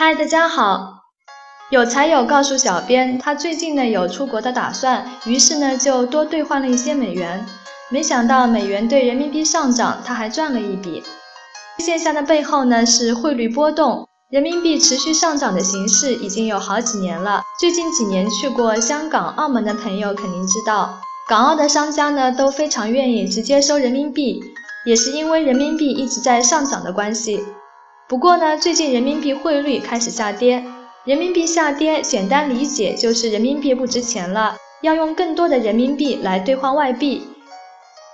嗨，大家好！有财友告诉小编，他最近呢有出国的打算，于是呢就多兑换了一些美元。没想到美元对人民币上涨，他还赚了一笔。现象的背后呢是汇率波动，人民币持续上涨的形势已经有好几年了。最近几年去过香港、澳门的朋友肯定知道，港澳的商家呢都非常愿意直接收人民币，也是因为人民币一直在上涨的关系。不过呢，最近人民币汇率开始下跌。人民币下跌，简单理解就是人民币不值钱了，要用更多的人民币来兑换外币。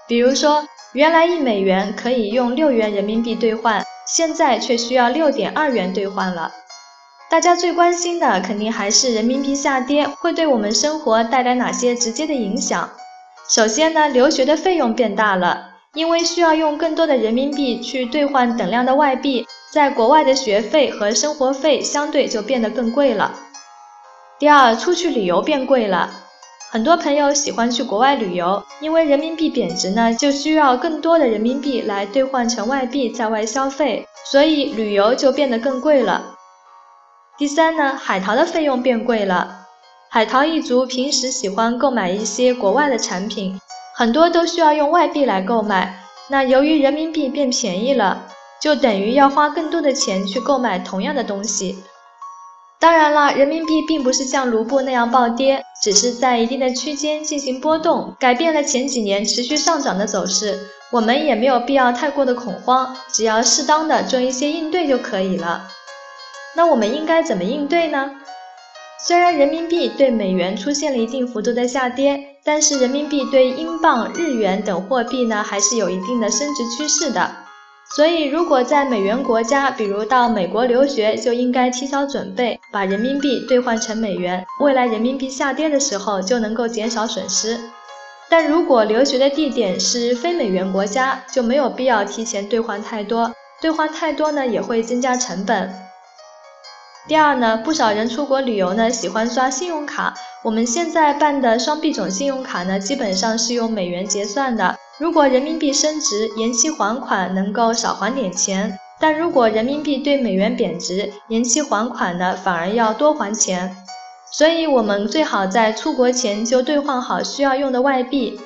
比如说，原来一美元可以用六元人民币兑换，现在却需要六点二元兑换了。大家最关心的肯定还是人民币下跌会对我们生活带来哪些直接的影响。首先呢，留学的费用变大了，因为需要用更多的人民币去兑换等量的外币。在国外的学费和生活费相对就变得更贵了。第二，出去旅游变贵了，很多朋友喜欢去国外旅游，因为人民币贬值呢，就需要更多的人民币来兑换成外币在外消费，所以旅游就变得更贵了。第三呢，海淘的费用变贵了，海淘一族平时喜欢购买一些国外的产品，很多都需要用外币来购买，那由于人民币变便宜了。就等于要花更多的钱去购买同样的东西。当然了，人民币并不是像卢布那样暴跌，只是在一定的区间进行波动，改变了前几年持续上涨的走势。我们也没有必要太过的恐慌，只要适当的做一些应对就可以了。那我们应该怎么应对呢？虽然人民币对美元出现了一定幅度的下跌，但是人民币对英镑、日元等货币呢，还是有一定的升值趋势的。所以，如果在美元国家，比如到美国留学，就应该提早准备，把人民币兑换成美元，未来人民币下跌的时候就能够减少损失。但如果留学的地点是非美元国家，就没有必要提前兑换太多，兑换太多呢也会增加成本。第二呢，不少人出国旅游呢喜欢刷信用卡，我们现在办的双币种信用卡呢，基本上是用美元结算的。如果人民币升值，延期还款能够少还点钱；但如果人民币对美元贬值，延期还款呢反而要多还钱。所以，我们最好在出国前就兑换好需要用的外币。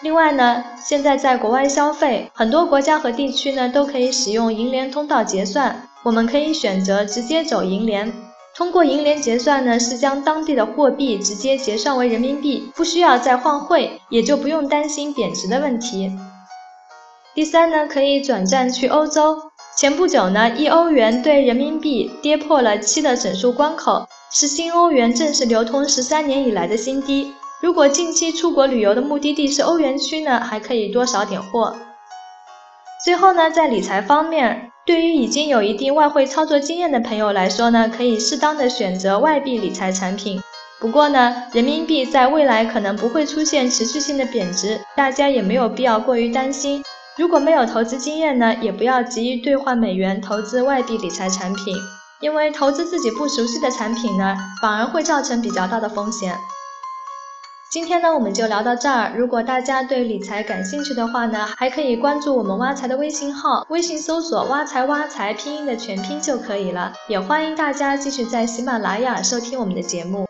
另外呢，现在在国外消费，很多国家和地区呢都可以使用银联通道结算，我们可以选择直接走银联。通过银联结算呢，是将当地的货币直接结算为人民币，不需要再换汇，也就不用担心贬值的问题。第三呢，可以转战去欧洲。前不久呢，一欧元对人民币跌破了七的整数关口，是新欧元正式流通十三年以来的新低。如果近期出国旅游的目的地是欧元区呢，还可以多少点货。最后呢，在理财方面。对于已经有一定外汇操作经验的朋友来说呢，可以适当的选择外币理财产品。不过呢，人民币在未来可能不会出现持续性的贬值，大家也没有必要过于担心。如果没有投资经验呢，也不要急于兑换美元投资外币理财产品，因为投资自己不熟悉的产品呢，反而会造成比较大的风险。今天呢，我们就聊到这儿。如果大家对理财感兴趣的话呢，还可以关注我们挖财的微信号，微信搜索“挖财挖财”拼音的全拼就可以了。也欢迎大家继续在喜马拉雅收听我们的节目。